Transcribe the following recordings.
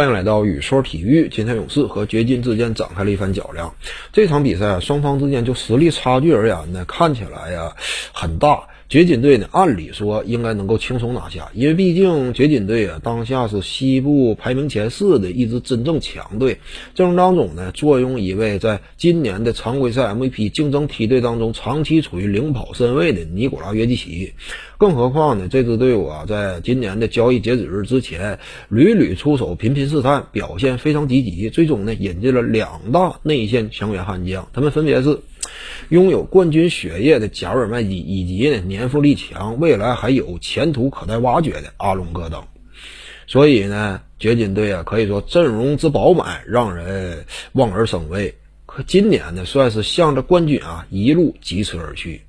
欢迎来到雨说体育。今天勇士和掘金之间展开了一番较量。这场比赛，双方之间就实力差距而言呢，看起来呀很大。掘金队呢，按理说应该能够轻松拿下，因为毕竟掘金队啊，当下是西部排名前四的一支真正强队。阵容当中呢，坐拥一位在今年的常规赛 MVP 竞争梯队当中长期处于领跑身位的尼古拉约基奇。更何况呢，这支队伍啊，在今年的交易截止日之前，屡屡出手，频频试探，表现非常积极。最终呢，引进了两大内线强援悍将，他们分别是。拥有冠军血液的贾尔麦基，以及呢年富力强、未来还有前途可待挖掘的阿隆戈登，所以呢，掘金队啊可以说阵容之饱满，让人望而生畏。可今年呢，算是向着冠军啊一路疾驰而去。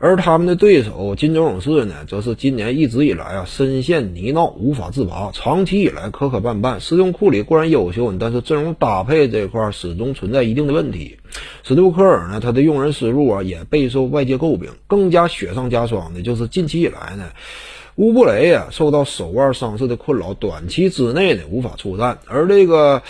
而他们的对手金州勇士呢，则是今年一直以来啊深陷泥淖无法自拔，长期以来磕磕绊绊。斯通库里固然优秀，但是阵容搭配这块始终存在一定的问题。史杜克尔呢，他的用人思路啊也备受外界诟病。更加雪上加霜的就是近期以来呢，乌布雷啊受到手腕伤势的困扰，短期之内呢无法出战。而这个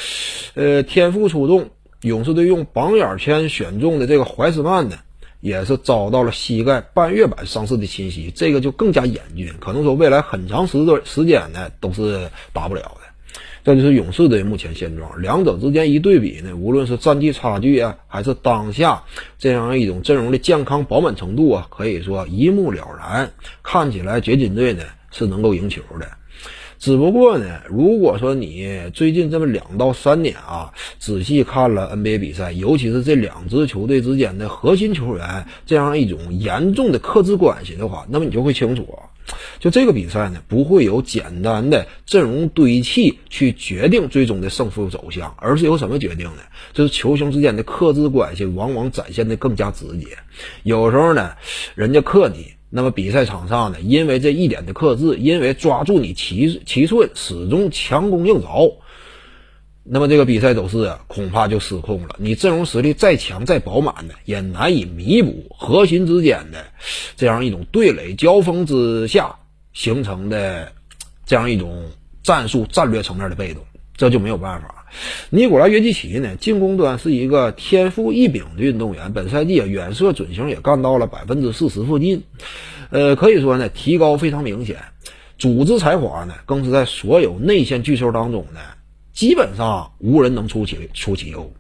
呃天赋出众，勇士队用榜眼签选中的这个怀斯曼呢。也是遭到了膝盖半月板伤势的侵袭，这个就更加严峻，可能说未来很长时段时间呢都是打不了的。这就是勇士队目前现状，两者之间一对比呢，无论是战绩差距啊，还是当下这样一种阵容的健康饱满程度啊，可以说一目了然。看起来掘金队呢是能够赢球的。只不过呢，如果说你最近这么两到三年啊，仔细看了 NBA 比赛，尤其是这两支球队之间的核心球员这样一种严重的克制关系的话，那么你就会清楚啊，就这个比赛呢，不会有简单的阵容堆砌去决定最终的胜负走向，而是由什么决定呢？就是球星之间的克制关系往往展现的更加直接。有时候呢，人家克你。那么比赛场上呢，因为这一点的克制，因为抓住你七七寸，始终强攻硬凿，那么这个比赛走势啊，恐怕就失控了。你阵容实力再强再饱满的，也难以弥补核心之间的这样一种对垒交锋之下形成的这样一种战术战略层面的被动，这就没有办法。尼古拉约基奇呢，进攻端是一个天赋异禀的运动员，本赛季啊远射准星也干到了百分之四十附近，呃，可以说呢提高非常明显。组织才华呢，更是在所有内线巨兽当中呢，基本上无人能出其出其右。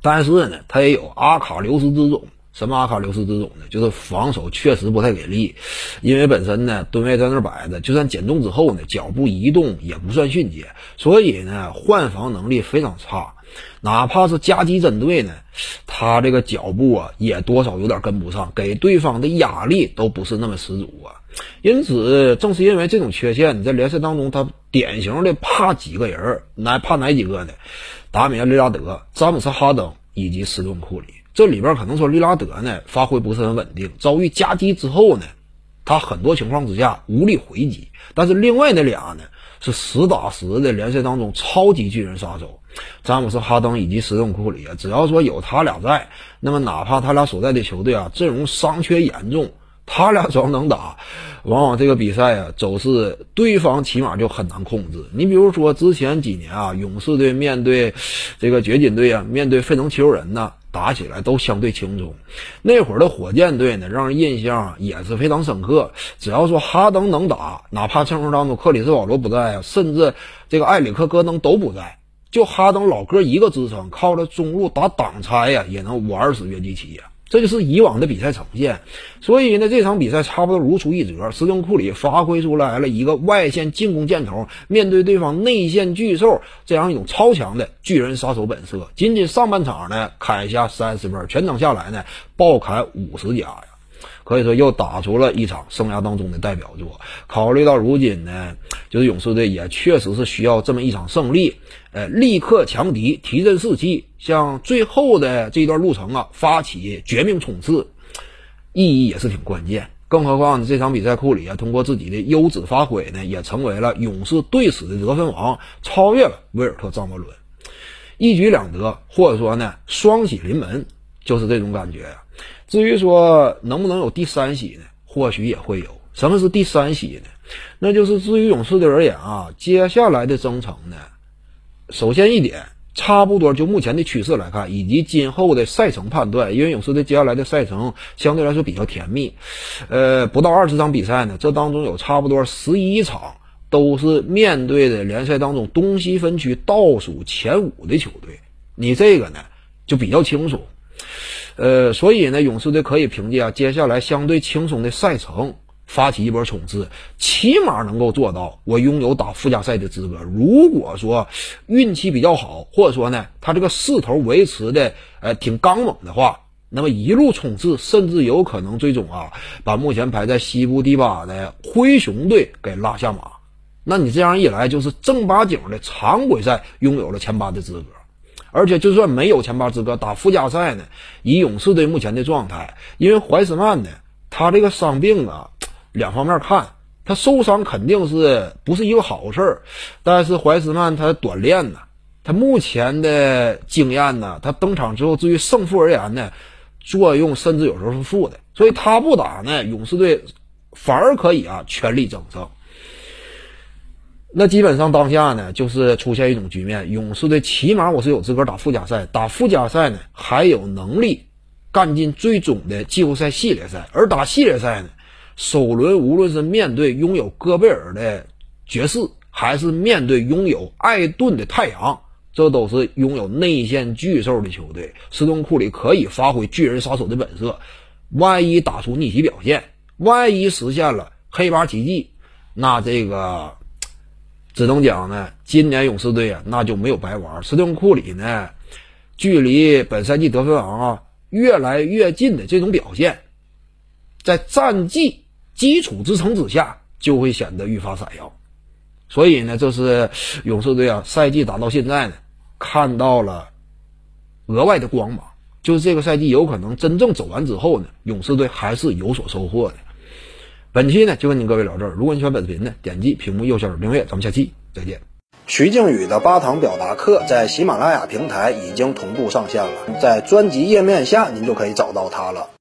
但是呢，他也有阿卡琉斯之种。什么阿卡琉斯之种呢？就是防守确实不太给力，因为本身呢吨位在那摆着，就算减重之后呢，脚步移动也不算迅捷，所以呢换防能力非常差。哪怕是夹击针对呢，他这个脚步啊也多少有点跟不上，给对方的压力都不是那么十足啊。因此，正是因为这种缺陷，你在联赛当中他典型的怕几个人，哪怕哪几个呢？达米安·利拉德、詹姆斯·哈登以及斯顿·库里。这里边可能说利拉德呢发挥不是很稳定，遭遇夹击之后呢，他很多情况之下无力回击。但是另外那俩呢是实打实的联赛当中超级巨人杀手，詹姆斯哈登以及斯通库里，只要说有他俩在，那么哪怕他俩所在的球队啊阵容伤缺严重，他俩只要能打，往往这个比赛啊走势对方起码就很难控制。你比如说之前几年啊，勇士队面对这个掘金队啊，面对费城七六人呢。打起来都相对轻松，那会儿的火箭队呢，让人印象也是非常深刻。只要说哈登能打，哪怕阵容当中克里斯保罗不在啊，甚至这个埃里克戈登都不在，就哈登老哥一个支撑，靠着中路打挡拆呀，也能玩死约基奇呀。这就是以往的比赛呈现，所以呢，这场比赛差不多如出一辙。斯通库里发挥出来了一个外线进攻箭头，面对对方内线巨兽这样一种超强的巨人杀手本色。仅仅上半场呢，砍下三十分，全场下来呢，暴砍五十加呀。可以说又打出了一场生涯当中的代表作。考虑到如今呢，就是勇士队也确实是需要这么一场胜利，呃，立刻强敌，提振士气，向最后的这段路程啊发起绝命冲刺，意义也是挺关键。更何况呢这场比赛，库里啊通过自己的优质发挥呢，也成为了勇士队史的得分王，超越了威尔特·张伯伦，一举两得，或者说呢双喜临门，就是这种感觉。至于说能不能有第三喜呢？或许也会有。什么是第三喜呢？那就是至于勇士队而言啊，接下来的征程呢，首先一点，差不多就目前的趋势来看，以及今后的赛程判断，因为勇士队接下来的赛程相对来说比较甜蜜，呃，不到二十场比赛呢，这当中有差不多十一场都是面对的联赛当中东西分区倒数前五的球队，你这个呢就比较清楚，呃，所以呢，勇士队可以凭借啊接下来相对轻松的赛程。发起一波冲刺，起码能够做到我拥有打附加赛的资格。如果说运气比较好，或者说呢，他这个势头维持的呃挺刚猛的话，那么一路冲刺，甚至有可能最终啊把目前排在西部第八的灰熊队给拉下马。那你这样一来，就是正八经的常规赛拥有了前八的资格，而且就算没有前八资格，打附加赛呢，以勇士队目前的状态，因为怀斯曼呢，他这个伤病啊。两方面看，他受伤肯定是不是一个好事儿，但是怀斯曼他短练呢，他目前的经验呢，他登场之后，至于胜负而言呢，作用甚至有时候是负的，所以他不打呢，勇士队反而可以啊全力争胜。那基本上当下呢，就是出现一种局面，勇士队起码我是有资格打附加赛，打附加赛呢还有能力干进最终的季后赛系列赛，而打系列赛呢。首轮无论是面对拥有戈贝尔的爵士，还是面对拥有艾顿的太阳，这都是拥有内线巨兽的球队。斯通库里可以发挥巨人杀手的本色，万一打出逆袭表现，万一实现了黑八奇迹，那这个只能讲呢，今年勇士队啊，那就没有白玩。斯通库里呢，距离本赛季得分王啊越来越近的这种表现，在战绩。基础支撑之下，就会显得愈发闪耀。所以呢，这是勇士队啊，赛季打到现在呢，看到了额外的光芒。就是这个赛季有可能真正走完之后呢，勇士队还是有所收获的。本期呢，就跟您各位聊这儿。如果你喜欢本视频呢，点击屏幕右下角订阅。咱们下期再见。徐静宇的八堂表达课在喜马拉雅平台已经同步上线了，在专辑页面下您就可以找到它了。